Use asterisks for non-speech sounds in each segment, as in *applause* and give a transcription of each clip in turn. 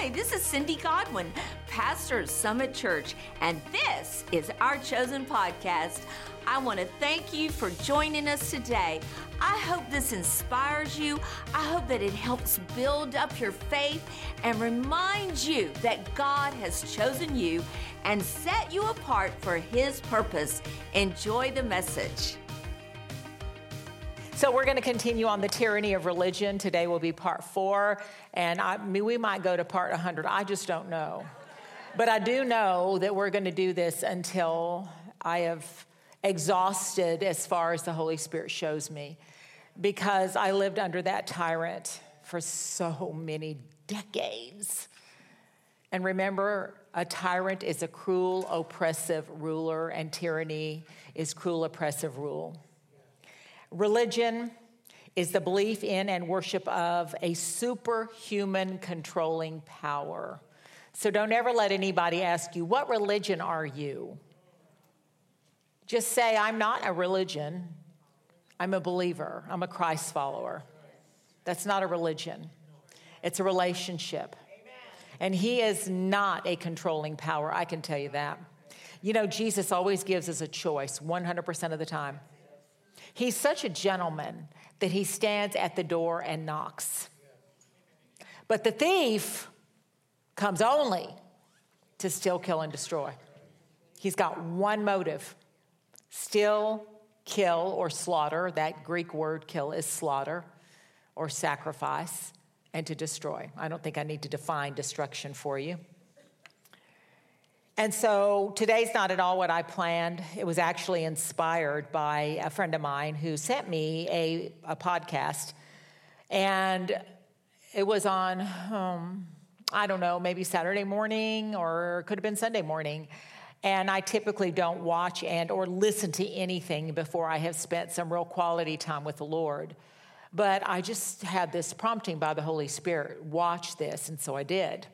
Hi, this is Cindy Godwin, pastor of Summit Church, and this is our chosen podcast. I want to thank you for joining us today. I hope this inspires you. I hope that it helps build up your faith and remind you that God has chosen you and set you apart for His purpose. Enjoy the message. So we're going to continue on the tyranny of religion. Today will be part four, and I, mean, we might go to part 100. I just don't know. But I do know that we're going to do this until I have exhausted as far as the Holy Spirit shows me, because I lived under that tyrant for so many decades. And remember, a tyrant is a cruel, oppressive ruler, and tyranny is cruel, oppressive rule. Religion is the belief in and worship of a superhuman controlling power. So don't ever let anybody ask you, What religion are you? Just say, I'm not a religion. I'm a believer. I'm a Christ follower. That's not a religion, it's a relationship. And He is not a controlling power, I can tell you that. You know, Jesus always gives us a choice 100% of the time. He's such a gentleman that he stands at the door and knocks. But the thief comes only to steal, kill, and destroy. He's got one motive steal, kill, or slaughter. That Greek word kill is slaughter or sacrifice, and to destroy. I don't think I need to define destruction for you. And so today's not at all what I planned. It was actually inspired by a friend of mine who sent me a, a podcast. And it was on, um, I don't know, maybe Saturday morning or could have been Sunday morning. And I typically don't watch and or listen to anything before I have spent some real quality time with the Lord. But I just had this prompting by the Holy Spirit, watch this, and so I did.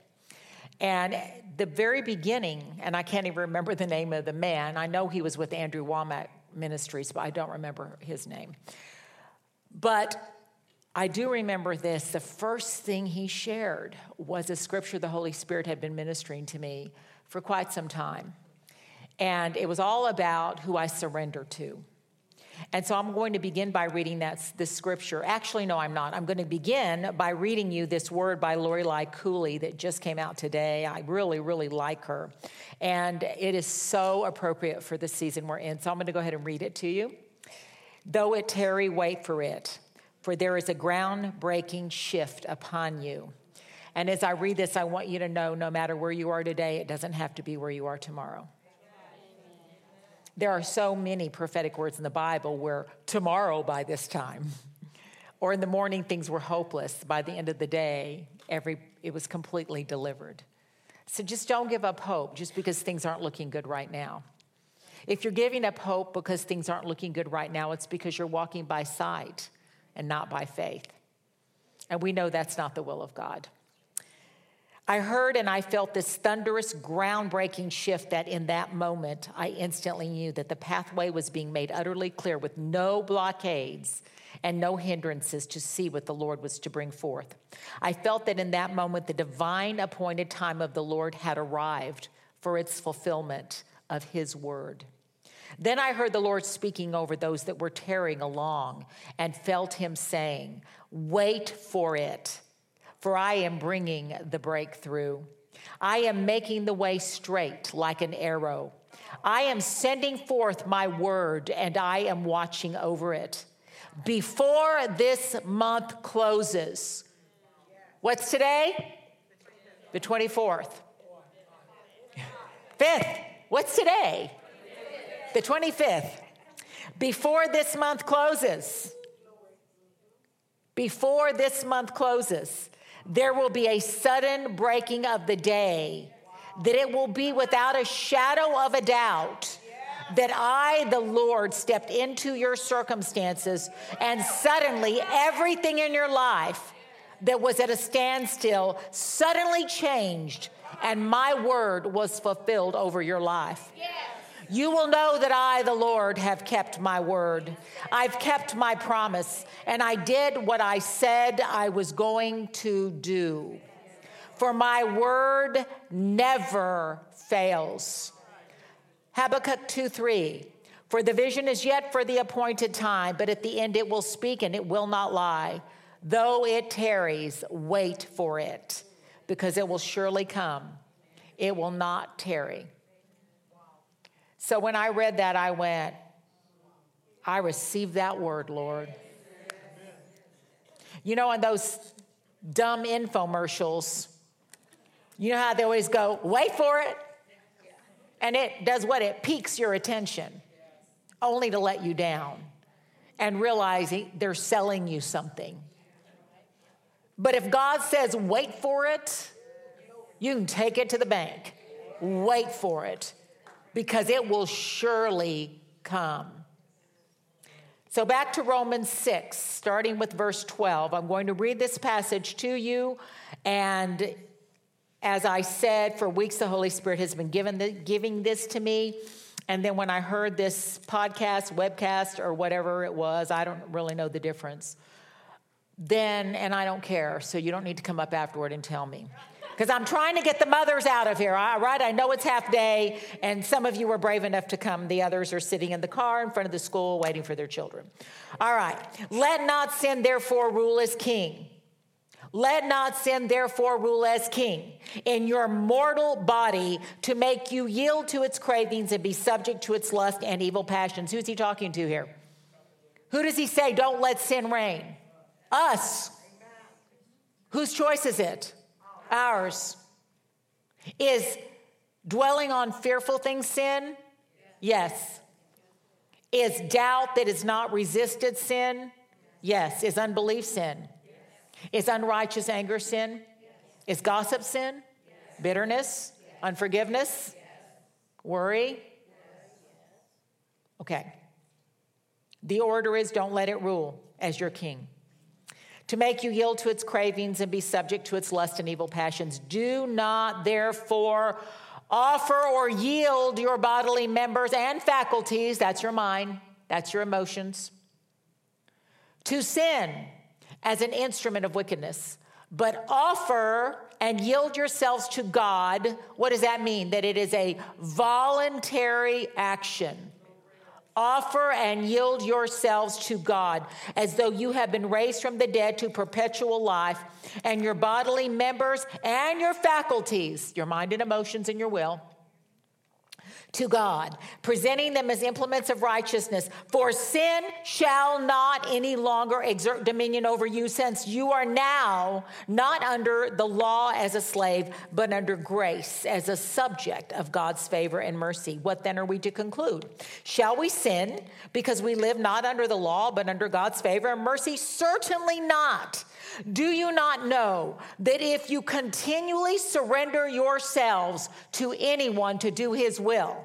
And the very beginning, and I can't even remember the name of the man, I know he was with Andrew Wommack Ministries, but I don't remember his name. But I do remember this. The first thing he shared was a scripture the Holy Spirit had been ministering to me for quite some time. And it was all about who I surrender to. And so I'm going to begin by reading that, this scripture. Actually, no, I'm not. I'm going to begin by reading you this word by Lorelei Cooley that just came out today. I really, really like her. And it is so appropriate for the season we're in. So I'm going to go ahead and read it to you. Though it tarry, wait for it, for there is a groundbreaking shift upon you. And as I read this, I want you to know no matter where you are today, it doesn't have to be where you are tomorrow. There are so many prophetic words in the Bible where tomorrow by this time, or in the morning things were hopeless. By the end of the day, every it was completely delivered. So just don't give up hope just because things aren't looking good right now. If you're giving up hope because things aren't looking good right now, it's because you're walking by sight and not by faith. And we know that's not the will of God. I heard and I felt this thunderous, groundbreaking shift that in that moment I instantly knew that the pathway was being made utterly clear with no blockades and no hindrances to see what the Lord was to bring forth. I felt that in that moment the divine appointed time of the Lord had arrived for its fulfillment of His word. Then I heard the Lord speaking over those that were tearing along and felt Him saying, Wait for it for I am bringing the breakthrough. I am making the way straight like an arrow. I am sending forth my word and I am watching over it. Before this month closes, what's today? The 24th. Fifth. What's today? The 25th. Before this month closes, before this month closes, there will be a sudden breaking of the day, that it will be without a shadow of a doubt that I, the Lord, stepped into your circumstances, and suddenly everything in your life that was at a standstill suddenly changed, and my word was fulfilled over your life. You will know that I, the Lord, have kept my word. I've kept my promise, and I did what I said I was going to do. for my word never fails. Habakkuk 2 3. For the vision is yet for the appointed time, but at the end it will speak and it will not lie. Though it tarries, wait for it, because it will surely come. It will not tarry. So when I read that, I went, I received that word, Lord. You know, in those dumb infomercials, you know how they always go, wait for it? And it does what? It piques your attention, only to let you down and realizing they're selling you something. But if God says, wait for it, you can take it to the bank. Wait for it because it will surely come. So, back to Romans 6, starting with verse 12. I'm going to read this passage to you. And as I said, for weeks the Holy Spirit has been the, giving this to me. And then when I heard this podcast, webcast, or whatever it was, I don't really know the difference. Then, and I don't care, so you don't need to come up afterward and tell me because I'm trying to get the mothers out of here. All right, I know it's half day, and some of you were brave enough to come. The others are sitting in the car in front of the school waiting for their children. All right, let not sin therefore rule as king. Let not sin therefore rule as king in your mortal body to make you yield to its cravings and be subject to its lust and evil passions. Who's he talking to here? Who does he say, don't let sin reign? Us. Whose choice is it? Ours. Is dwelling on fearful things sin? Yes. Is doubt that is not resisted sin? Yes. Is unbelief sin? Is unrighteous anger sin? Is gossip sin? Bitterness? Unforgiveness? Worry? Okay. The order is don't let it rule as your king to make you yield to its cravings and be subject to its lust and evil passions. Do not, therefore, offer or yield your bodily members and faculties, that's your mind, that's your emotions, to sin as an instrument of wickedness, but offer and yield yourselves to God. What does that mean? That it is a voluntary action. Offer and yield yourselves to God as though you have been raised from the dead to perpetual life, and your bodily members and your faculties, your mind and emotions and your will, to God, presenting them as implements of righteousness. For sin shall not any longer exert dominion over you, since you are now not under the law as a slave, but under grace as a subject of God's favor and mercy. What then are we to conclude? Shall we sin because we live not under the law, but under God's favor and mercy? Certainly not. Do you not know that if you continually surrender yourselves to anyone to do his will,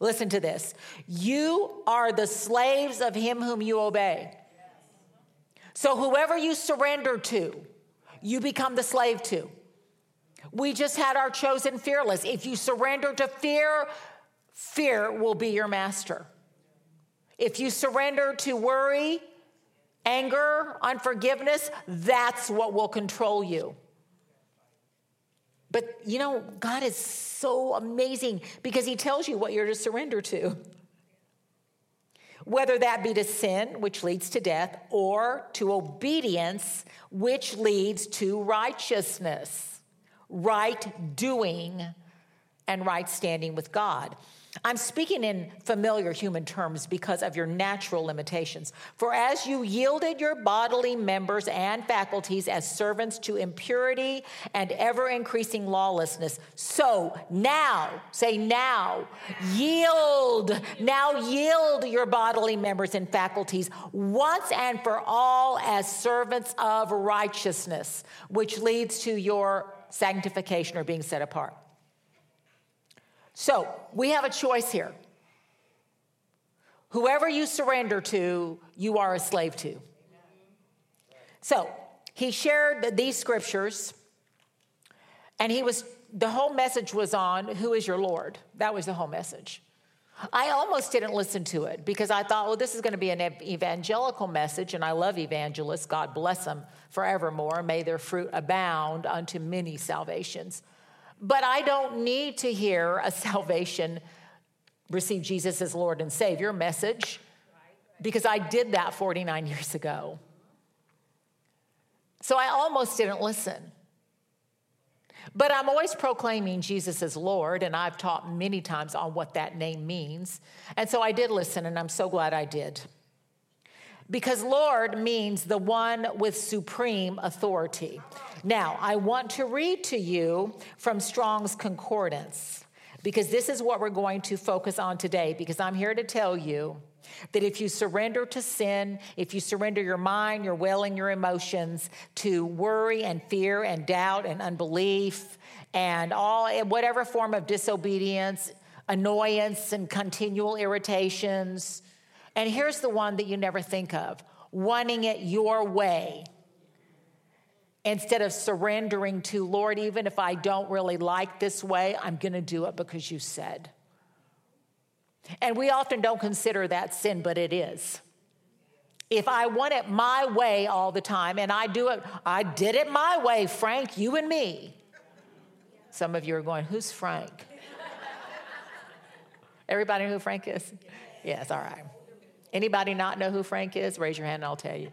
listen to this, you are the slaves of him whom you obey. So whoever you surrender to, you become the slave to. We just had our chosen fearless. If you surrender to fear, fear will be your master. If you surrender to worry, anger, unforgiveness, that's what will control you. But you know, God is so amazing because He tells you what you're to surrender to. Whether that be to sin, which leads to death, or to obedience, which leads to righteousness, right doing, and right standing with God. I'm speaking in familiar human terms because of your natural limitations. For as you yielded your bodily members and faculties as servants to impurity and ever increasing lawlessness, so now, say now, yield, now yield your bodily members and faculties once and for all as servants of righteousness, which leads to your sanctification or being set apart. So we have a choice here. Whoever you surrender to, you are a slave to. So he shared these scriptures, and he was, the whole message was on who is your Lord. That was the whole message. I almost didn't listen to it because I thought, well, this is going to be an evangelical message, and I love evangelists. God bless them forevermore. May their fruit abound unto many salvations. But I don't need to hear a salvation, receive Jesus as Lord and Savior message because I did that 49 years ago. So I almost didn't listen. But I'm always proclaiming Jesus as Lord, and I've taught many times on what that name means. And so I did listen, and I'm so glad I did. Because Lord means the one with supreme authority. Now, I want to read to you from Strong's Concordance, because this is what we're going to focus on today, because I'm here to tell you that if you surrender to sin, if you surrender your mind, your will, and your emotions to worry and fear and doubt and unbelief and all whatever form of disobedience, annoyance and continual irritations, and here's the one that you never think of wanting it your way instead of surrendering to, Lord, even if I don't really like this way, I'm going to do it because you said. And we often don't consider that sin, but it is. If I want it my way all the time and I do it, I did it my way, Frank, you and me. Some of you are going, Who's Frank? *laughs* Everybody know who Frank is? Yes, all right. Anybody not know who Frank is? Raise your hand and I'll tell you.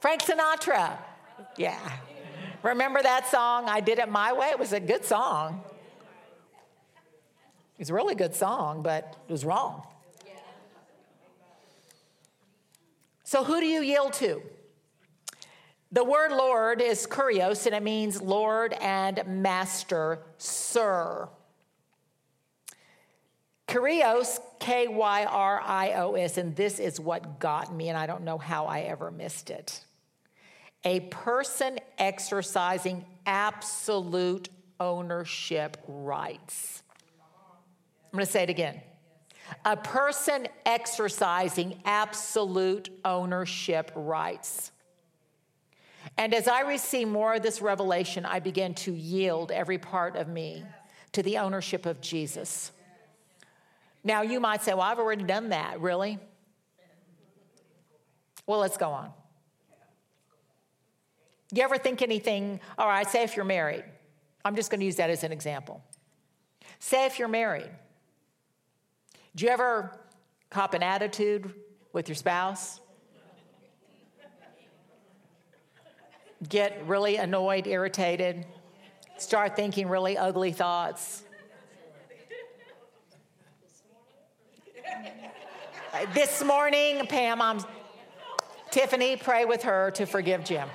Frank Sinatra. Yeah. Remember that song, I Did It My Way? It was a good song. It's a really good song, but it was wrong. So, who do you yield to? The word Lord is kurios, and it means Lord and Master, Sir. Kyrios, K Y R I O S, and this is what got me, and I don't know how I ever missed it. A person exercising absolute ownership rights. I'm to say it again. A person exercising absolute ownership rights. And as I receive more of this revelation, I begin to yield every part of me to the ownership of Jesus. Now, you might say, Well, I've already done that. Really? Well, let's go on. You ever think anything? All right, say if you're married. I'm just going to use that as an example. Say if you're married do you ever cop an attitude with your spouse? Get really annoyed, irritated, start thinking really ugly thoughts. Uh, this morning, Pam, I'm Tiffany, pray with her to forgive Jim.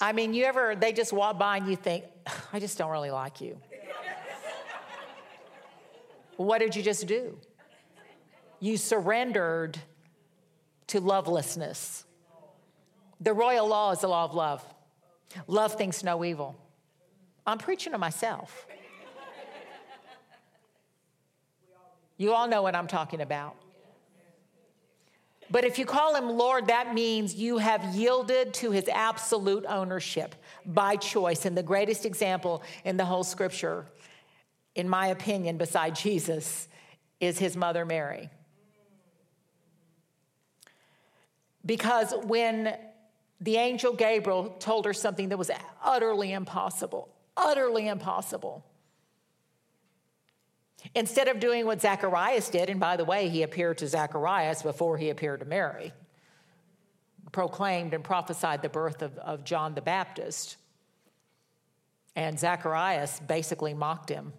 I mean, you ever, they just walk by and you think, I just don't really like you. What did you just do? You surrendered to lovelessness. The royal law is the law of love. Love thinks no evil. I'm preaching to myself. You all know what I'm talking about. But if you call him Lord, that means you have yielded to his absolute ownership by choice. And the greatest example in the whole scripture in my opinion, beside Jesus, is his mother Mary. Because when the angel Gabriel told her something that was utterly impossible, utterly impossible, instead of doing what Zacharias did, and by the way, he appeared to Zacharias before he appeared to Mary, proclaimed and prophesied the birth of, of John the Baptist. And Zacharias basically mocked him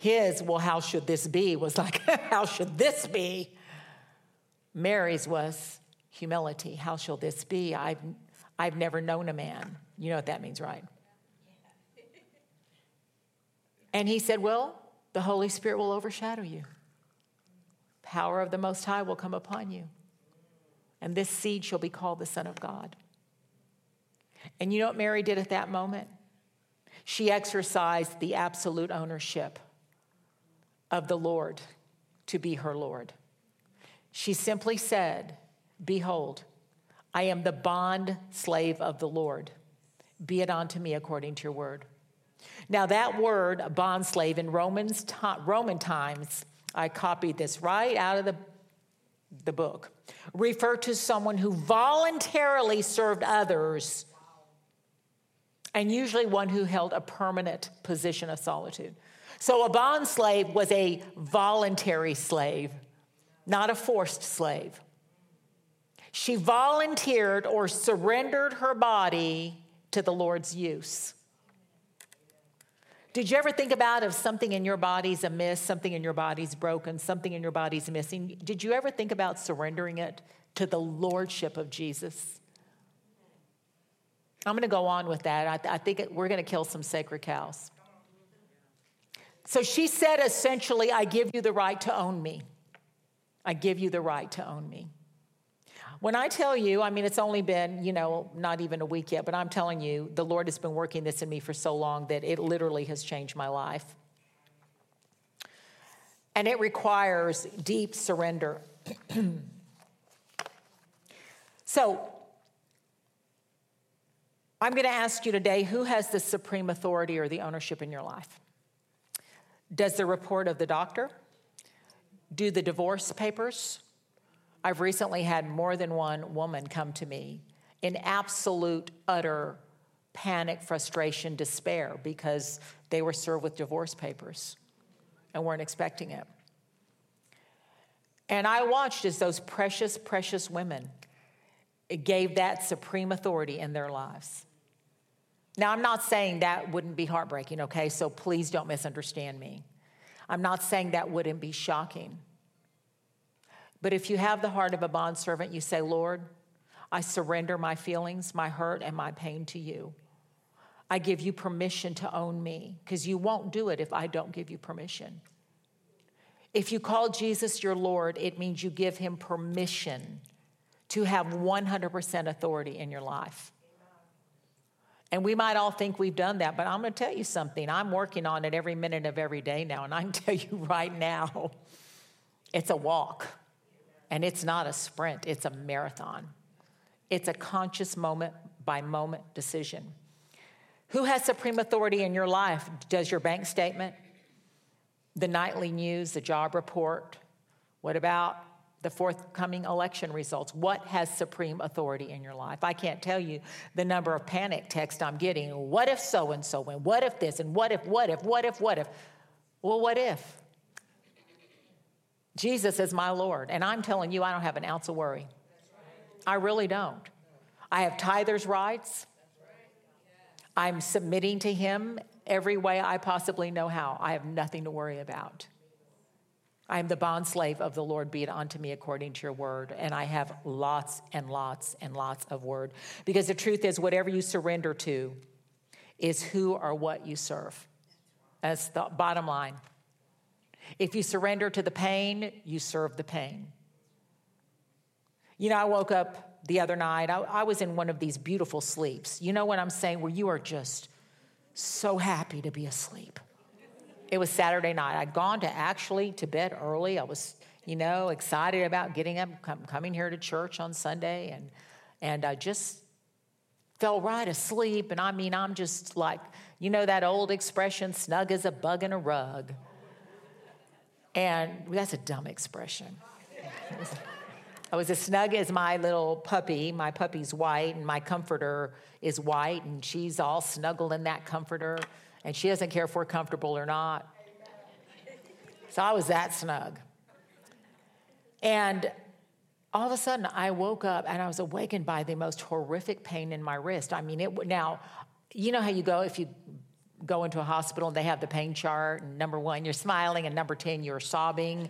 his, well, how should this be, was like, *laughs* how should this be? Mary's was humility. How shall this be? I've, I've never known a man. You know what that means, right? And he said, Well, the Holy Spirit will overshadow you. Power of the Most High will come upon you. And this seed shall be called the Son of God. And you know what Mary did at that moment? She exercised the absolute ownership of the Lord to be her Lord. She simply said, Behold, I am the bond slave of the Lord. Be it unto me according to your word. Now, that word, bondslave, in Romans, Roman times, I copied this right out of the, the book, refer to someone who voluntarily served others and usually one who held a permanent position of solitude. So a bond slave was a voluntary slave, not a forced slave. She volunteered or surrendered her body to the Lord's use. Did you ever think about if something in your body's amiss, something in your body's broken, something in your body's missing? Did you ever think about surrendering it to the lordship of Jesus? I'm going to go on with that. I, th- I think it, we're going to kill some sacred cows. So she said essentially, I give you the right to own me. I give you the right to own me. When I tell you, I mean, it's only been, you know, not even a week yet, but I'm telling you, the Lord has been working this in me for so long that it literally has changed my life. And it requires deep surrender. *clears throat* so, I'm going to ask you today who has the supreme authority or the ownership in your life? Does the report of the doctor? Do the divorce papers? I've recently had more than one woman come to me in absolute, utter panic, frustration, despair because they were served with divorce papers and weren't expecting it. And I watched as those precious, precious women gave that supreme authority in their lives. Now, I'm not saying that wouldn't be heartbreaking, okay? So please don't misunderstand me. I'm not saying that wouldn't be shocking. But if you have the heart of a bondservant, you say, Lord, I surrender my feelings, my hurt, and my pain to you. I give you permission to own me because you won't do it if I don't give you permission. If you call Jesus your Lord, it means you give him permission to have 100% authority in your life. And we might all think we've done that, but I'm going to tell you something. I'm working on it every minute of every day now, and I can tell you *laughs* right now, it's a walk. And it's not a sprint, it's a marathon. It's a conscious moment by moment decision. Who has supreme authority in your life? Does your bank statement, the nightly news, the job report? What about the forthcoming election results? What has supreme authority in your life? I can't tell you the number of panic texts I'm getting. What if so and so? And what if this? And what if, what if, what if, what if? Well, what if? Jesus is my Lord. And I'm telling you, I don't have an ounce of worry. I really don't. I have tithers' rights. I'm submitting to Him every way I possibly know how. I have nothing to worry about. I am the bond slave of the Lord, be it unto me according to your word. And I have lots and lots and lots of word. Because the truth is, whatever you surrender to is who or what you serve. That's the bottom line. If you surrender to the pain, you serve the pain. You know, I woke up the other night, I, I, was in one of these beautiful sleeps. You know what I'm saying? Where you are just so happy to be asleep. It was Saturday night. I'd gone to actually to bed early. I was, you know, excited about getting up, coming here to church on Sunday, and and I just fell right asleep. And I mean, I'm just like, you know, that old expression, snug as a bug in a rug. And that's a dumb expression. I was as snug as my little puppy. My puppy's white, and my comforter is white, and she's all snuggled in that comforter, and she doesn't care if we're comfortable or not. So I was that snug. And all of a sudden, I woke up and I was awakened by the most horrific pain in my wrist. I mean, it now, you know how you go if you go into a hospital and they have the pain chart. And number one, you're smiling, and number 10, you're sobbing.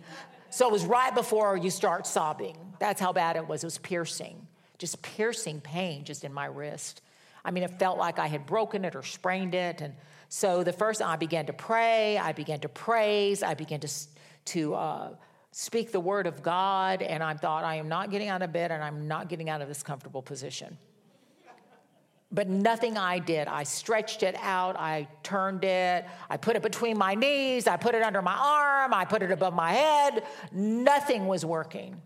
So it was right before you start sobbing. That's how bad it was. It was piercing, just piercing pain just in my wrist. I mean, it felt like I had broken it or sprained it. And so the first, I began to pray, I began to praise, I began to, to uh, speak the word of God. And I thought, I am not getting out of bed and I'm not getting out of this comfortable position but nothing I did. I stretched it out, I turned it, I put it between my knees, I put it under my arm, I put it above my head. Nothing was working.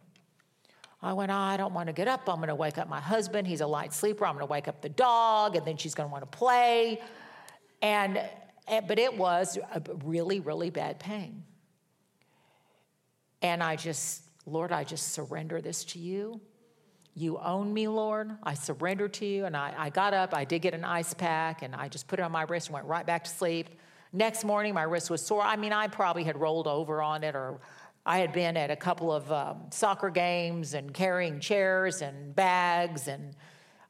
I went, oh, I don't want to get up. I'm going to wake up my husband. He's a light sleeper. I'm going to wake up the dog, and then she's going to want to play. And Eh, but it was a really, really bad pain. And I just, Lord, I just surrender this to you. You own me, Lord. I surrender to you. And I, I got up, I did get an ice pack, and I just put it on my wrist and went right back to sleep. Next morning, my wrist was sore. I mean, I probably had rolled over on it, or I had been at a couple of um, soccer games and carrying chairs and bags. And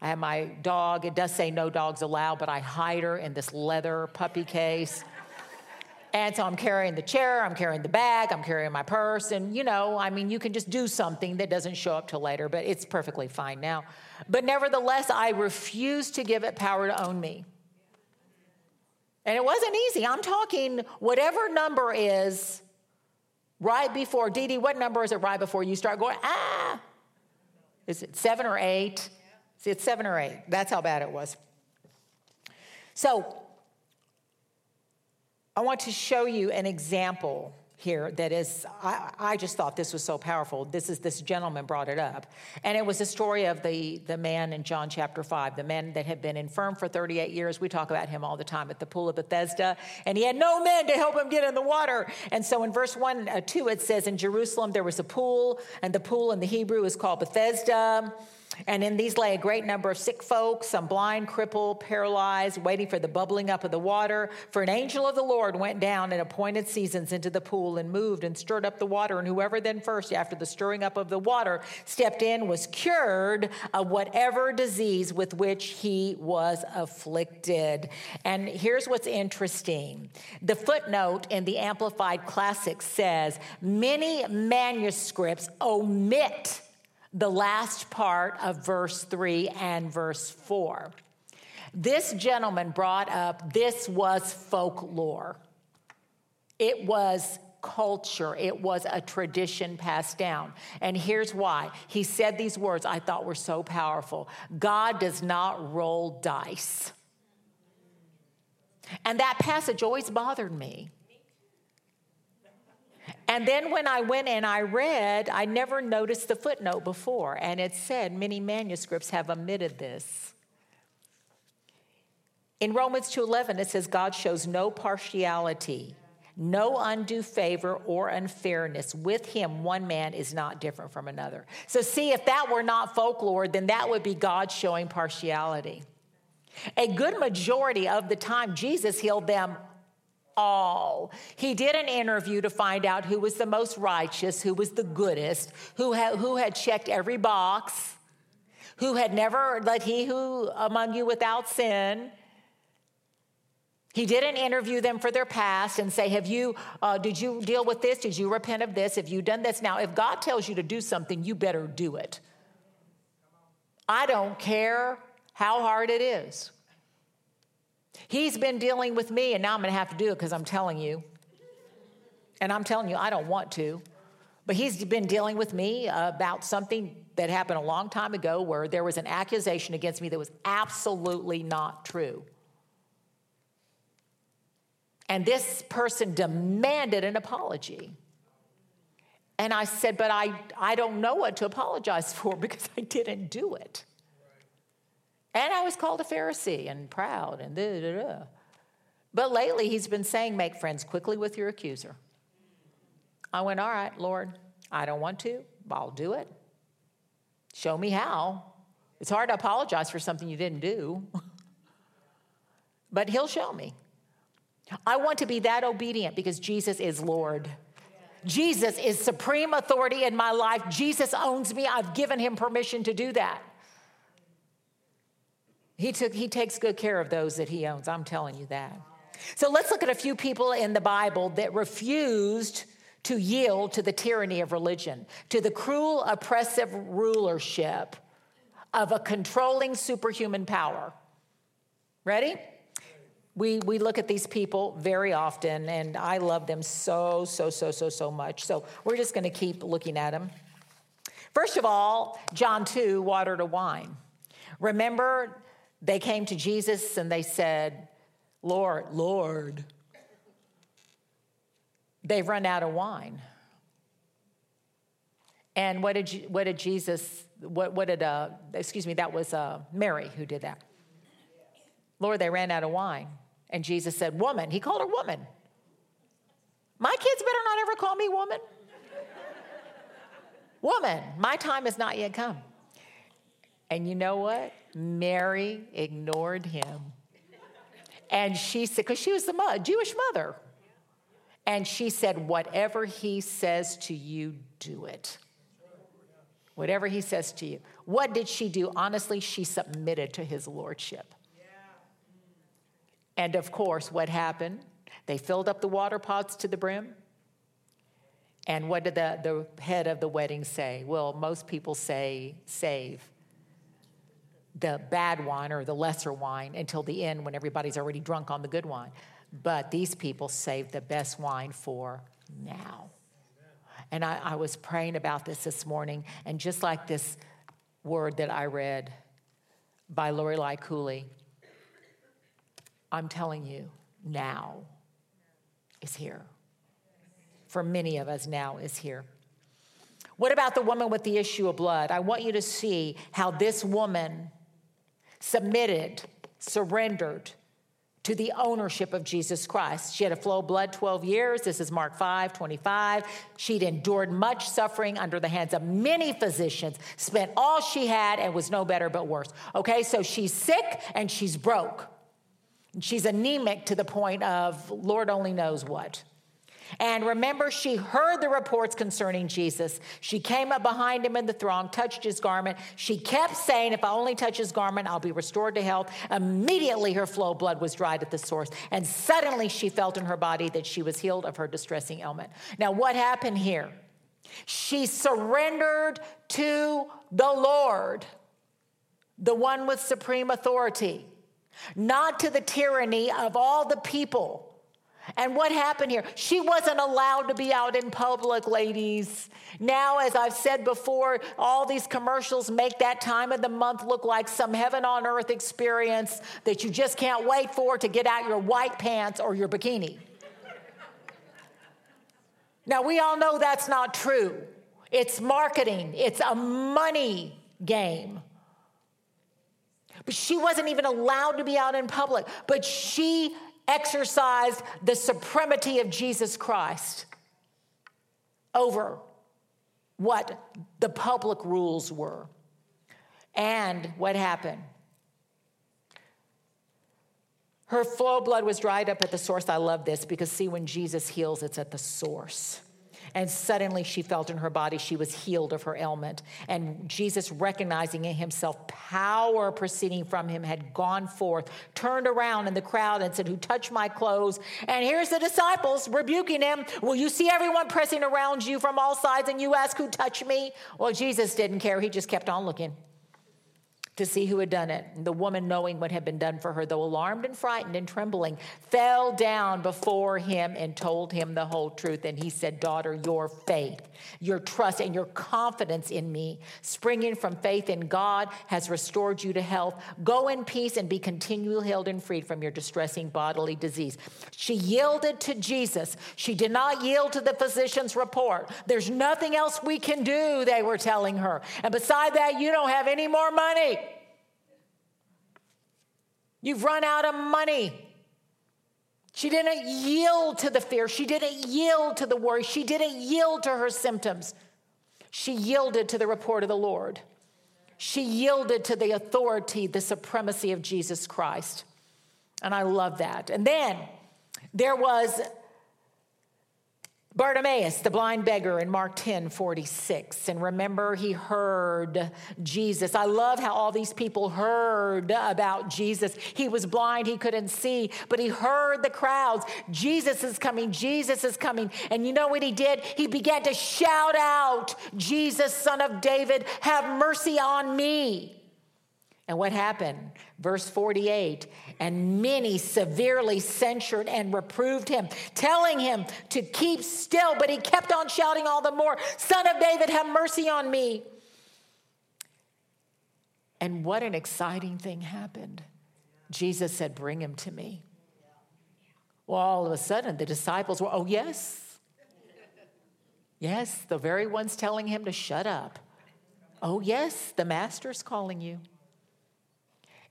I had my dog. It does say no dogs allowed, but I hide her in this leather puppy case. And so I'm carrying the chair, I'm carrying the bag, I'm carrying my purse. And, you know, I mean, you can just do something that doesn't show up till later, but it's perfectly fine now. But nevertheless, I refuse to give it power to own me. And it wasn't easy. I'm talking whatever number is right before, Dee Dee, what number is it right before you start going, ah? Is it seven or eight? See, it's seven or eight. That's how bad it was. So I want to show you an example here that is, I, I, just thought this was so powerful. This is this gentleman brought it up. And it was the story of the, the man in John chapter 5, the man that had been infirm for 38 years. We talk about him all the time at the pool of Bethesda. And he had no men to help him get in the water. And so in verse 1, uh, 2, it says, In Jerusalem there was a pool, and the pool in the Hebrew is called Bethesda. And in these lay a great number of sick folks, some blind, crippled, paralyzed, waiting for the bubbling up of the water. For an angel of the Lord went down at appointed seasons into the pool and moved and stirred up the water. And whoever then first, after the stirring up of the water, stepped in was cured of whatever disease with which he was afflicted. And here's what's interesting the footnote in the Amplified Classic says many manuscripts omit the last part of verse 3 and verse 4. This gentleman brought up this was folklore. It was culture, it was a tradition passed down. And here's why. He said these words I thought were so powerful God does not roll dice. And that passage always bothered me. And then when I went and I read, I never noticed the footnote before, and it said many manuscripts have omitted this. In Romans 2:11 it says God shows no partiality, no undue favor or unfairness. With him one man is not different from another. So see if that were not folklore, then that would be God showing partiality. A good majority of the time Jesus healed them all. He did an interview to find out who was the most righteous, who was the goodest, who had, who had checked every box, who had never let he who among you without sin. He didn't interview them for their past and say, Have you, uh, did you deal with this? Did you repent of this? Have you done this? Now, if God tells you to do something, you better do it. I don't care how hard it is. He's been dealing with me, and now I'm going to have to do it because I'm telling you. And I'm telling you, I don't want to. But he's been dealing with me about something that happened a long time ago where there was an accusation against me that was absolutely not true. And this person demanded an apology. And I said, But I, I don't know what to apologize *laughs* for because I didn't do it. And I was called a Pharisee and proud and da da da. But lately he's been saying, make friends quickly with your accuser. I went, all right, Lord, I don't want to, I'll do it. Show me how. It's hard to apologize for something you didn't do, *laughs* but he'll show me. I want to be that obedient because Jesus is Lord. Jesus is supreme authority in my life. Jesus owns me. I've given him permission to do that. He, took, he takes good care of those that he owns. I'm telling you that. So let's look at a few people in the Bible that refused to yield to the tyranny of religion, to the cruel, oppressive rulership of a controlling superhuman power. Ready? We, we look at these people very often, and I love them so, so, so, so, so much. So we're just going to keep looking at them. First of all, John 2, water to wine. Remember they came to Jesus and they said, Lord, Lord, they've run out of wine. And what did, what did Jesus, what, what did, uh, excuse me, that was uh, Mary who did that. Lord, they ran out of wine. And Jesus said, Woman. He called her woman. My kids better not ever call me woman. *laughs* woman, my time has not yet come. And you know what? Mary ignored him. And she said, because she was the mother, Jewish mother. And she said, Whatever he says to you, do it. Whatever he says to you. What did she do? Honestly, she submitted to his lordship. And of course, what happened? They filled up the water pots to the brim. And what did the, the head of the wedding say? Well, most people say, save the bad wine or the lesser wine until the end when everybody's already drunk on the good wine. But these people saved the best wine for now. And I, I was praying about this this morning, and just like this word that I read by Lori Lorelei Cooley, I'm telling you, now is here. For many of us, now is here. What about the woman with the issue of blood? I want you to see how this woman submitted, surrendered to the ownership of Jesus Christ. She had a flow of blood 12 years. This is Mark 5 25. She'd endured much suffering under the hands of many physicians, spent all she had, and was no better but worse. Okay, so she's sick and she's broke. She's anemic to the point of Lord only knows what. And remember, she heard the reports concerning Jesus. She came up behind him in the throng, touched his garment. She kept saying, If I only touch his garment, I'll be restored to health. Immediately, her flow of blood was dried at the source. And suddenly, she felt in her body that she was healed of her distressing ailment. Now, what happened here? She surrendered to the Lord, the one with supreme authority, not to the tyranny of all the people and what happened here? She wasn't allowed to be out in public, ladies. Now, as I've said before, all these commercials make that time of the month look like some heaven on earth experience that you just can't wait for to get out your white pants or your bikini. now, we all know that's not true. It's marketing, it's a money game. But she wasn't even allowed to be out in public. But she exercised the supremacy of Jesus Christ over what the public rules were. And what happened? Her flow of blood was dried up at the source. I love this because, see, when Jesus heals, it's at the source. And suddenly she felt in her body she was healed of her ailment. And Jesus, recognizing in himself power proceeding from him, had gone forth, turned around in the crowd and said, Who touched my clothes? And here's the disciples rebuking him. Will you see everyone pressing around you from all sides and you ask, Who touched me? Well, Jesus didn't care. He just kept on looking to see who had done it. The woman, knowing what had been done for her, though alarmed and frightened and trembling, fell down before him and told him the whole truth. And he said, Daughter, your faith, your trust, and your confidence in me, springing from faith in God, has restored you to health. Go in peace and be continually healed and freed from your distressing bodily disease. She yielded to Jesus. She did not yield to the physician's report. There's nothing else we can do, they were telling her. And beside that, you don't have any more money. You've run out of money. She didn't yield to the fear. She didn't yield to the worry. She didn't yield to her symptoms. She yielded to the report of the Lord. She yielded to the authority, the supremacy of Jesus Christ. And I love that. And then there was Bartimaeus, the blind beggar in Mark 10 46. And remember, he heard Jesus. I love how all these people heard about Jesus. He was blind, he couldn't see, but he heard the crowds. Jesus is coming, Jesus is coming. And you know what he did? He began to shout out, Jesus, son of David, have mercy on me. And what happened? Verse 48 and many severely censured and reproved him, telling him to keep still, but he kept on shouting all the more, Son of David, have mercy on me. And what an exciting thing happened. Jesus said, Bring him to me. Well, all of a sudden, the disciples were, Oh, yes. Yes, the very ones telling him to shut up. Oh, yes, the master's calling you.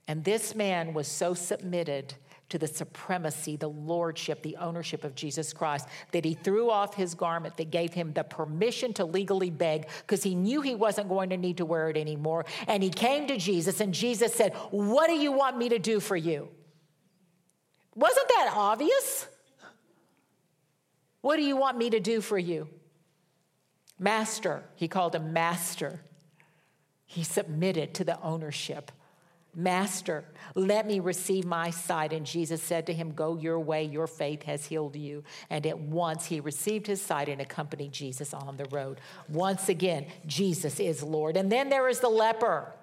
And this man was so submitted to the supremacy, the lordship, the ownership of Jesus Christ, that he threw off his garment that gave him the permission to legally beg because he knew he wasn't going to need to wear it anymore. And he came to Jesus, and Jesus said, What do you want me to do for you? Wasn't that obvious? What do you want me to do for you? Master, he called him master. He submitted to the ownership. Master, let me receive my sight. And Jesus said to him, Go your way, your faith has healed you. And at once he received his sight and accompanied Jesus on the road. Once again, Jesus is Lord. And then there is the leper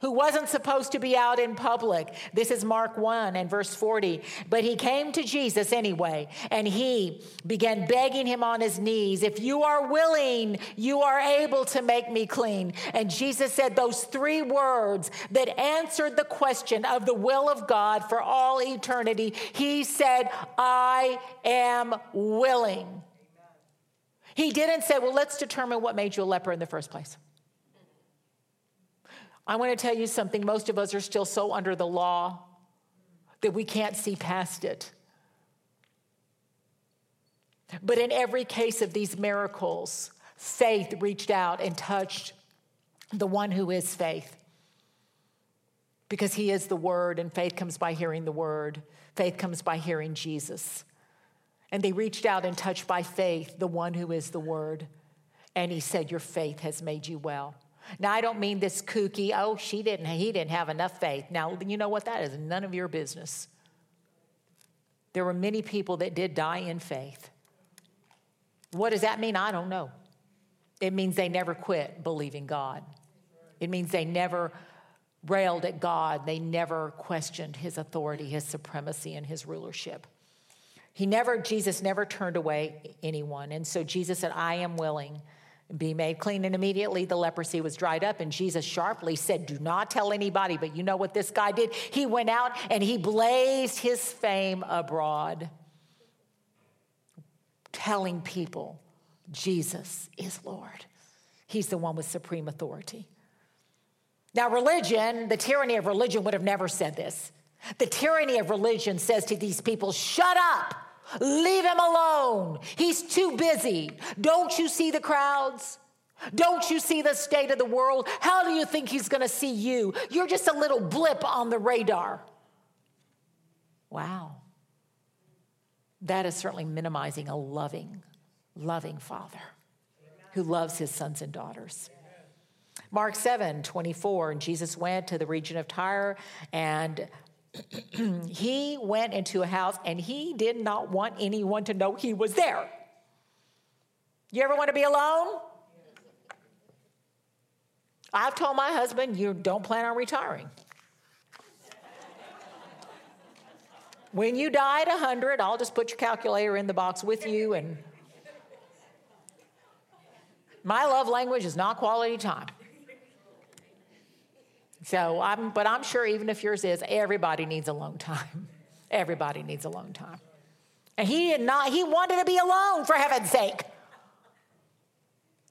who wasn't supposed to be out in public. This is Mark 1 and verse 40. But he came to Jesus anyway, and he began begging him on his knees, If you are willing, you are able to make me clean. And Jesus said those three words that answered the question of the will of God for all eternity. He said, I am willing. He didn't say, Well, let's determine what made you a leper in the first place. I want to tell you something. Most of us are still so under the law that we can't see past it. But in every case of these miracles, faith reached out and touched the one who is faith. Because he is the word, and faith comes by hearing the word. Faith comes by hearing Jesus. And they reached out and touched by faith the one who is the word. And he said, Your faith has made you well. Now, I don't mean this kooky, oh, she didn't, he didn't have enough faith. Now, you know what? That is none of your business. There were many people that did die in faith. What does that mean? I don't know. It means they never quit believing God. It means they never railed at God. They never questioned his authority, his supremacy, and his rulership. He never, Jesus never turned away anyone. And so Jesus said, I am willing be made clean. And immediately the leprosy was dried up. And Jesus sharply said, Do not tell anybody. But you know what this guy did? He went out and he blazed his fame abroad, telling people Jesus is Lord. He's the one with supreme authority. Now, religion, the tyranny of religion would have never said this. The tyranny of religion says to these people, Shut up. Leave him alone. He's too busy. Don't you see the crowds? Don't you see the state of the world? How do you think he's going to see you? You're just a little blip on the radar. Wow. That is certainly minimizing a loving, loving father who loves his sons and daughters. Mark 7 24, and Jesus went to the region of Tyre and *clears throat* he went into a house and he did not want anyone to know he was there. You ever want to be alone? I've told my husband, you don't plan on retiring. when you die at 100, I'll just put your calculator in the box with you. And my love language is not quality time. So I'm, but I'm sure even if yours is, everybody needs alone time. Everybody needs alone time. And he did not, he wanted to be alone for heaven's sake.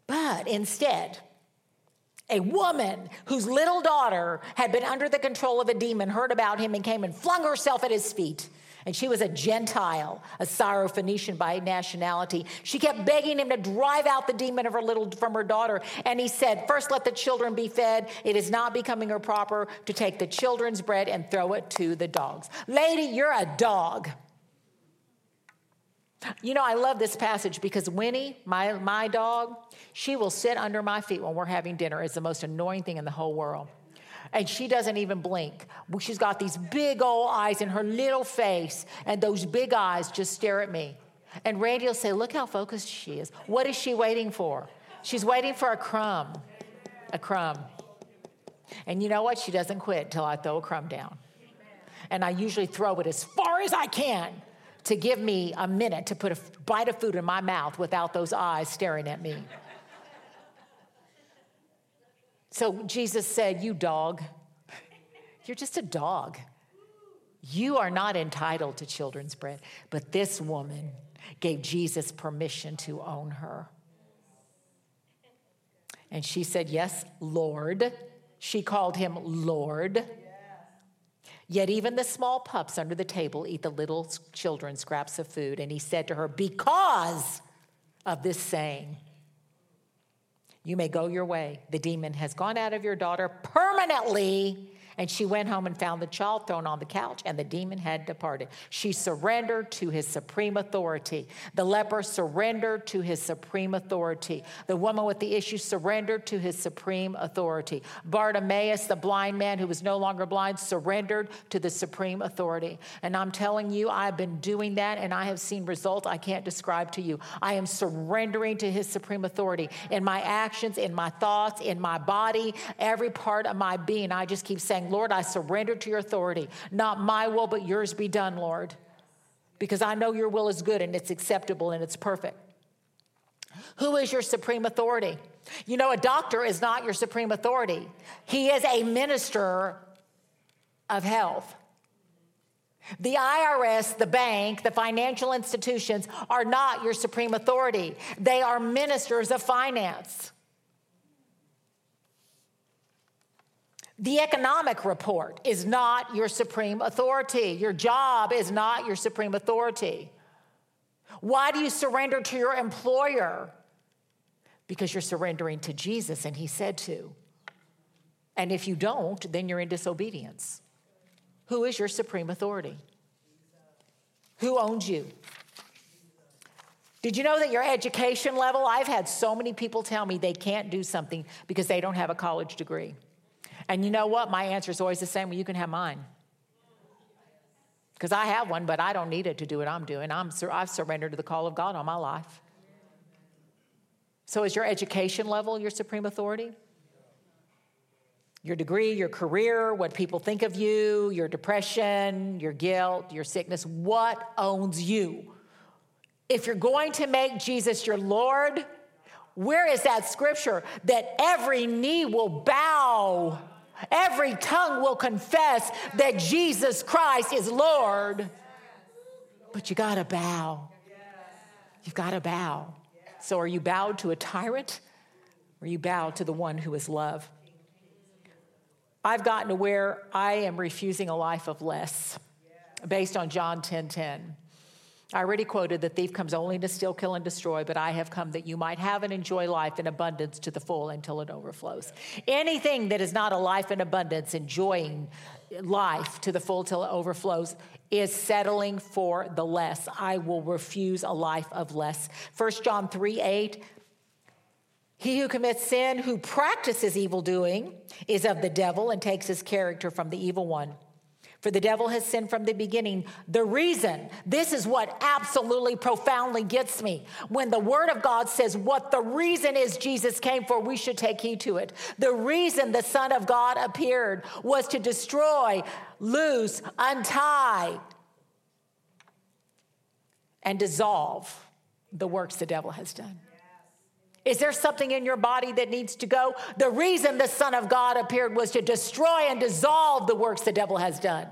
But instead, a woman whose little daughter had been under the control of a demon heard about him and came and flung herself at his feet and she was a Gentile, a Syrophoenician by nationality. She kept begging him to drive out the demon of her little from her daughter. And he said, First let the children be fed. It is not becoming her proper to take the children's bread and throw it to the dogs. Lady, you're a dog. You know, I love this passage because Winnie, my, my dog, she will sit under my feet when we're having dinner. It's the most annoying thing in the whole world and she doesn't even blink. She's got these big old eyes in her little face, and those big eyes just stare at me. And Randy will say, Look how focused she is. What is she waiting for? She's waiting for a crumb. A crumb. And you know what? She doesn't quit until I throw a crumb down. And I usually throw it as far as I can to give me a minute to put a bite of food in my mouth without those eyes staring at me. So Jesus said, You dog, you're just a dog. You are not entitled to children's bread. But this woman gave Jesus permission to own her. And she said, Yes, Lord. She called him Lord. Yet even the small pups under the table eat the little children scraps of food. And he said to her, Because of this saying, you may go your way. The demon has gone out of your daughter permanently and she went home and found the child thrown on the couch, and the demon had departed. She surrendered to his supreme authority. The leper surrendered to his supreme authority. The woman with the issue surrendered to his supreme authority. Bartimaeus, the blind man who was no longer blind, surrendered to the supreme authority. And I'm telling you, I've been doing that and I have seen results I can't describe to you. I am surrendering to his supreme authority in my actions, in my thoughts, in my body, every part of my being. I just keep saying, Lord, I surrender to your authority. Not my will, but yours be done, Lord. Because I know your will is good and it's acceptable and it's perfect. Who is your supreme authority? You know, a doctor is not your supreme authority, he is a minister of health. The IRS, the bank, the financial institutions are not your supreme authority. They are ministers of finance. The economic report is not your supreme authority. Your job is not your supreme authority. Why do you surrender to your employer? Because you're surrendering to Jesus, and He said to. And if you don't, then you're in disobedience. Who is your supreme authority? Who owns you? Did you know that your education level? I've had so many people tell me they can't do something because they don't have a college degree. And you know what? My answer is always the same well, you can have mine. Because I have one, but I don't need it to do what I'm doing. I'm, I've surrendered to the call of God on my life. So, is your education level your supreme authority? Your degree, your career, what people think of you, your depression, your guilt, your sickness, what owns you? If you're going to make Jesus your Lord, where is that scripture that every knee will bow Every tongue will confess that Jesus Christ is Lord. But you got to bow. You've got to bow. So are you bowed to a tyrant or you bow to the one who is love? I've gotten to where I am refusing a life of less based on John 10 10. I already quoted the thief comes only to steal, kill, and destroy, but I have come that you might have and enjoy life in abundance to the full until it overflows. Anything that is not a life in abundance, enjoying life to the full till it overflows, is settling for the less. I will refuse a life of less. 1 John 3 8. He who commits sin, who practices evil doing, is of the devil and takes his character from the evil one. For the devil has sinned from the beginning. The reason, this is what absolutely profoundly gets me. When the word of God says what the reason is Jesus came for, we should take heed to it. The reason the Son of God appeared was to destroy, loose, untie, and dissolve the works the devil has done. Is there something in your body that needs to go? The reason the Son of God appeared was to destroy and dissolve the works the devil has done.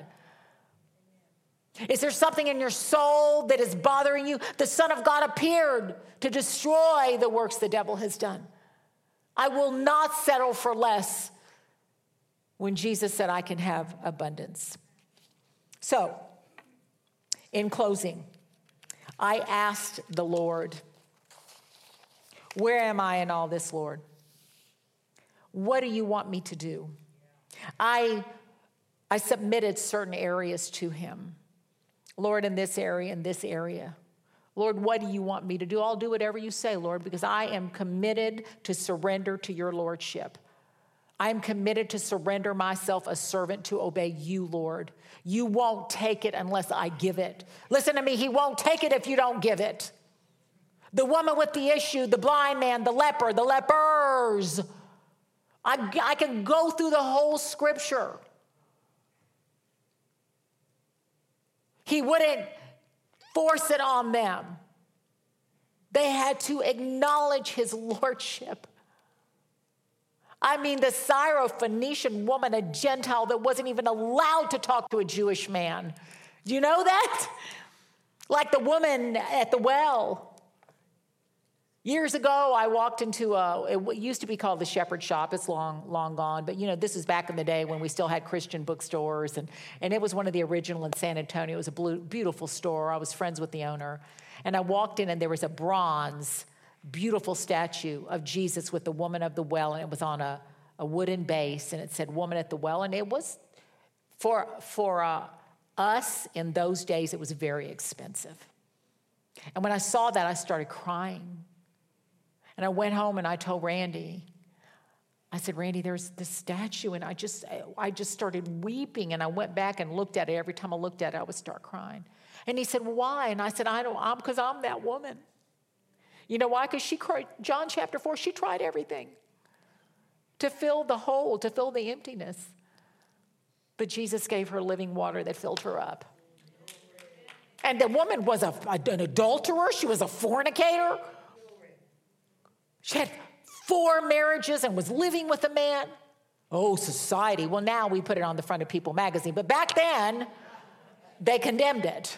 Is there something in your soul that is bothering you? The Son of God appeared to destroy the works the devil has done. I will not settle for less when Jesus said, I can have abundance. So, in closing, I asked the Lord where am I in all this, Lord? What do you want me to do? I, I submitted certain areas to Him. Lord, in this area, in this area. Lord, what do you want me to do? I'll do whatever you say, Lord, because I am committed to surrender to your Lordship. I am committed to surrender myself a servant to obey you, Lord. You won't take it unless I give it. Listen to me, He won't take it if you don't give it the woman with the issue, the blind man, the leper, the lepers. I, I can go through the whole scripture. He wouldn't force it on them. They had to acknowledge his lordship. I mean, the Syrophoenician woman, a Gentile that wasn't even allowed to talk to a Jewish man. Do you know that? Like the woman at the well. Years ago, I walked into a, it used to be called the Shepherd Shop. It's long, long gone. But, you know, this is back in the day when we still had Christian bookstores. And, and it was one of the original in San Antonio. It was a blue, beautiful store. I was friends with the owner. And I walked in, and there was a bronze, beautiful statue of Jesus with the woman of the well. And it was on a, a wooden base. And it said, Woman at the Well. And it was, for, for uh, us in those days, it was very expensive. And when I saw that, I started crying and I went home and I told Randy, I said, Randy, there's this statue. And I just, I just started weeping. And I went back and looked at it. Every time I looked at it, I would start crying. And he said, why? And I said, I don't, I'm because I'm that woman. You know why? Because she cried, John chapter 4, she tried everything to fill the hole, to fill the emptiness. But Jesus gave her living water that filled her up. And the woman was a, an adulterer, she was a fornicator. She had four marriages and was living with a man. Oh, society. Well, now we put it on the front of People magazine, but back then they condemned it.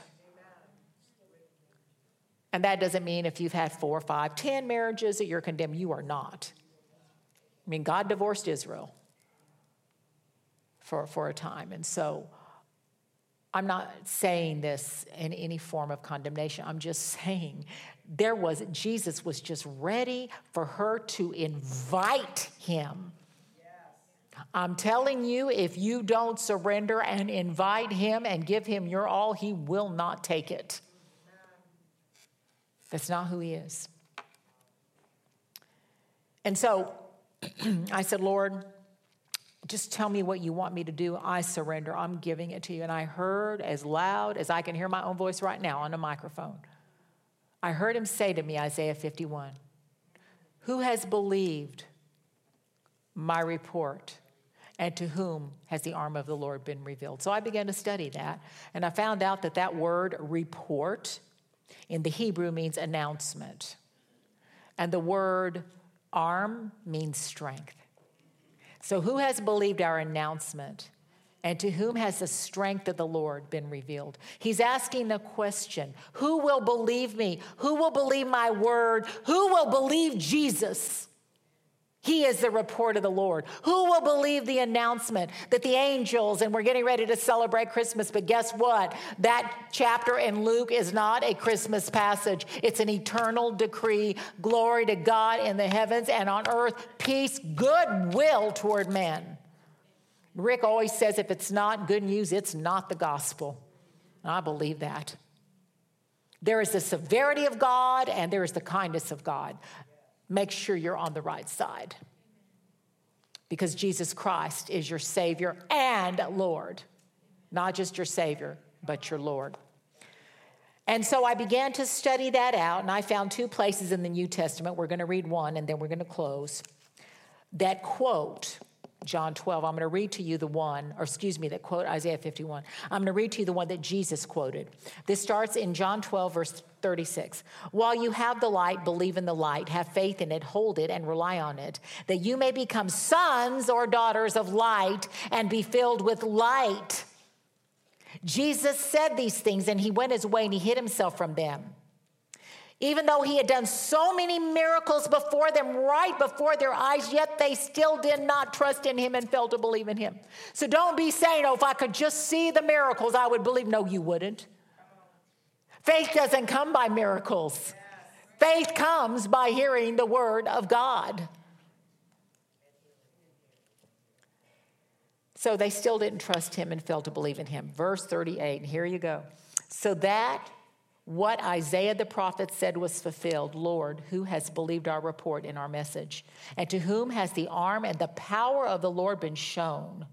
And that doesn't mean if you've had four, five, ten marriages that you're condemned. You are not. I mean, God divorced Israel for, for a time. And so I'm not saying this in any form of condemnation. I'm just *laughs* saying there was, Jesus was just ready for her to invite him. I'm telling you, if you don't surrender and invite him and give him your all, he will not take it. That's not who he is. And so *clears throat* I said, Lord, just tell me what you want me to do. I surrender. I'm giving it to you. And I heard as loud as I can hear my own voice right now on a microphone. I heard him say to me, Isaiah 51, Who has believed my report? And to whom has the arm of the Lord been revealed? So I began to study that, and I found out that that word report in the Hebrew means announcement, and the word arm means strength. So, who has believed our announcement? And to whom has the strength of the Lord been revealed? He's asking the question Who will believe me? Who will believe my word? Who will believe Jesus? He is the report of the Lord. Who will believe the announcement that the angels, and we're getting ready to celebrate Christmas, but guess what? That chapter in Luke is not a Christmas passage, it's an eternal decree. Glory to God in the heavens and on earth, peace, goodwill toward men. Rick always says if it's not good news, it's not the gospel. I believe that. There is the severity of God and there is the kindness of God make sure you're on the right side. Because Jesus Christ is your Savior and Lord. Not just your Savior, but your Lord. And so I began to study that out, and I found two places in the New Testament. We're going to read one, and then we're going to close. That quote John 12. I'm going to read to you the one, or excuse me, that quote Isaiah 51. I'm going to read to you the one that Jesus quoted. This starts in John 12, verse 36. While you have the light, believe in the light, have faith in it, hold it, and rely on it, that you may become sons or daughters of light and be filled with light. Jesus said these things, and he went his way and he hid himself from them. Even though he had done so many miracles before them, right before their eyes, yet they still did not trust in him and failed to believe in him. So don't be saying, oh, if I could just see the miracles, I would believe. No, you wouldn't. Faith doesn't come by miracles, faith comes by hearing the word of God. So they still didn't trust him and failed to believe in him. Verse 38, and here you go. So that what Isaiah the prophet said was fulfilled Lord, who has believed our report and our message? And to whom has the arm and the power of the Lord been shown?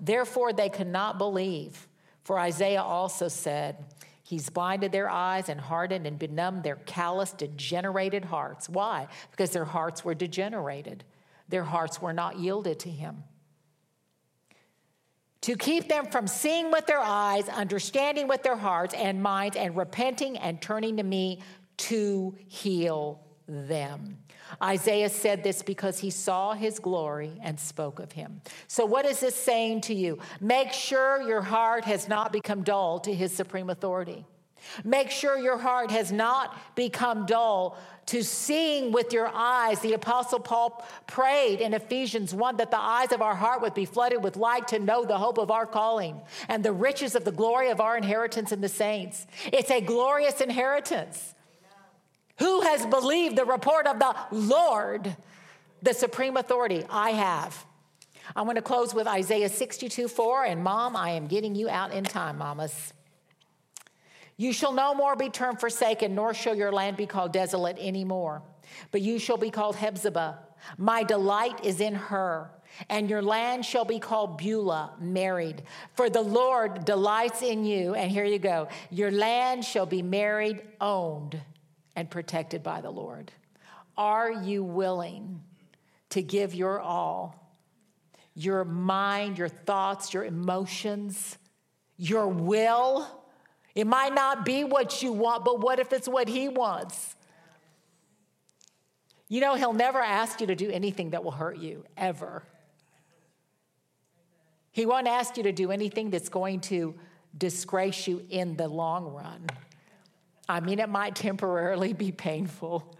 Therefore, they could not believe. For Isaiah also said, He's blinded their eyes and hardened and benumbed their callous, degenerated hearts. Why? Because their hearts were degenerated, their hearts were not yielded to Him to keep them from seeing with their eyes, understanding with their hearts and minds, and repenting and turning to me to heal them. Isaiah said this because he saw his glory and spoke of him. So, what is this saying to you? Make sure your heart has not become dull to his supreme authority. Make sure your heart has not become dull to seeing with your eyes. The Apostle Paul prayed in Ephesians 1 that the eyes of our heart would be flooded with light to know the hope of our calling and the riches of the glory of our inheritance in the saints. It's a glorious inheritance. Who has believed the report of the Lord, the supreme authority? I have. I want to close with Isaiah 62 4. And mom, I am getting you out in time, mamas. You shall no more be termed forsaken, nor shall your land be called desolate anymore. But you shall be called Hephzibah. My delight is in her. And your land shall be called Beulah, married. For the Lord delights in you. And here you go. Your land shall be married, owned, and protected by the Lord. Are you willing to give your all? Your mind, your thoughts, your emotions, your will? It might not be what you want, but what if it's what He wants? You know, He'll never ask you to do anything that will hurt you, ever. He won't ask you to do anything that's going to disgrace you in the long run. I mean, it might temporarily be painful.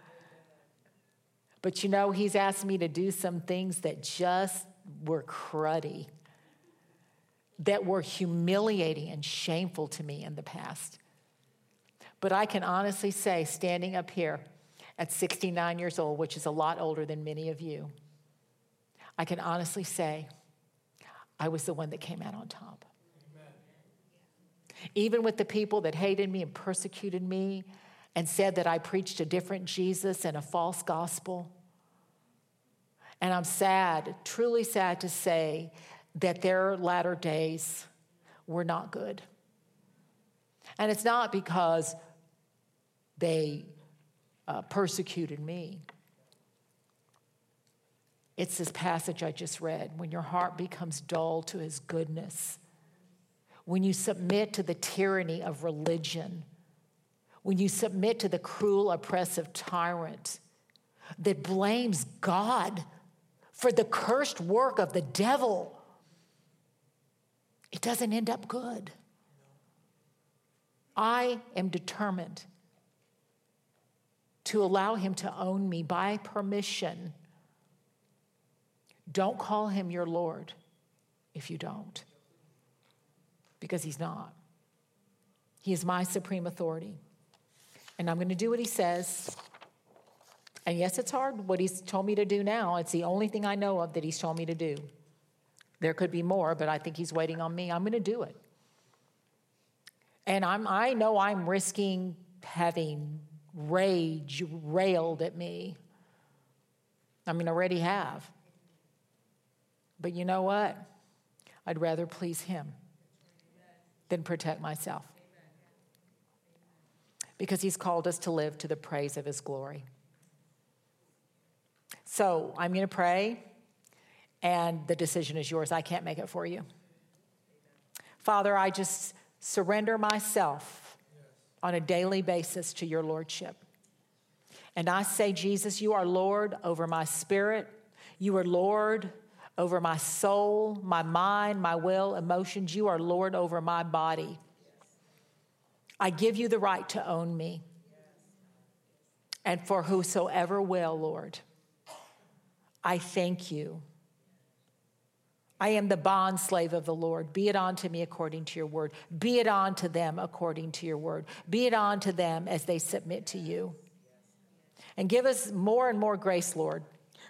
But you know, he's asked me to do some things that just were cruddy that were humiliating and shameful to me in the past. But I can honestly say, standing up here at 69 years old, which is a lot older than many of you, I can honestly say I was the one that came out on top. Amen. Even with the people that hated me and persecuted me and said that I preached a different Jesus and a false gospel. And I'm sad, truly sad to say that their latter days were not good. And it's not because they uh, persecuted me. It's this passage I just read when your heart becomes dull to his goodness, when you submit to the tyranny of religion, when you submit to the cruel, oppressive tyrant that blames God for the cursed work of the devil it doesn't end up good. I am determined to allow him to own me by permission. Don't call him your Lord if you don't, because he's not. He is my supreme authority. And I'm going to do what he says. And yes, it's hard what he's told me to do now. It's the only thing I know of that he's told me to do. There could be more, but I think he's waiting on me. I'm going to do it. And I'm, I know I'm risking having rage railed at me. I mean, already have. But you know what? I'd rather please him than protect myself. Because he's called us to live to the praise of his glory. So I'm going to pray and the decision is yours. I can't make it for you. Father, I just surrender myself on a daily basis to your lordship. And I say, Jesus, you are Lord over my spirit. You are Lord over my soul, my mind, my will, emotions. You are Lord over my body. I give you the right to own me. And for whosoever will, Lord, I thank you I am the bond slave of the Lord. Be it unto me according to your word. Be it unto them according to your word. Be it unto them as they submit to you. And give us more and more grace, Lord,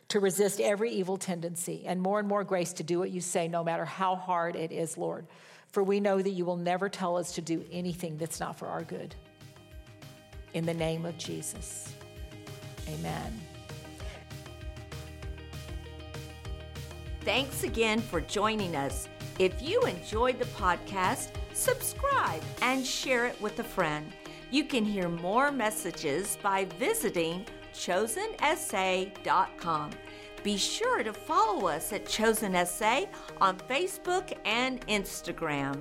to resist every evil tendency, and more and more grace to do what you say, no matter how hard it is, Lord. For we know that you will never tell us to do anything that's not for our good. In the name of Jesus, amen. Thanks again for joining us. If you enjoyed the podcast, subscribe and share it with a friend. You can hear more messages by visiting chosensa.com. Be sure to follow us at Chosen SA on Facebook and Instagram.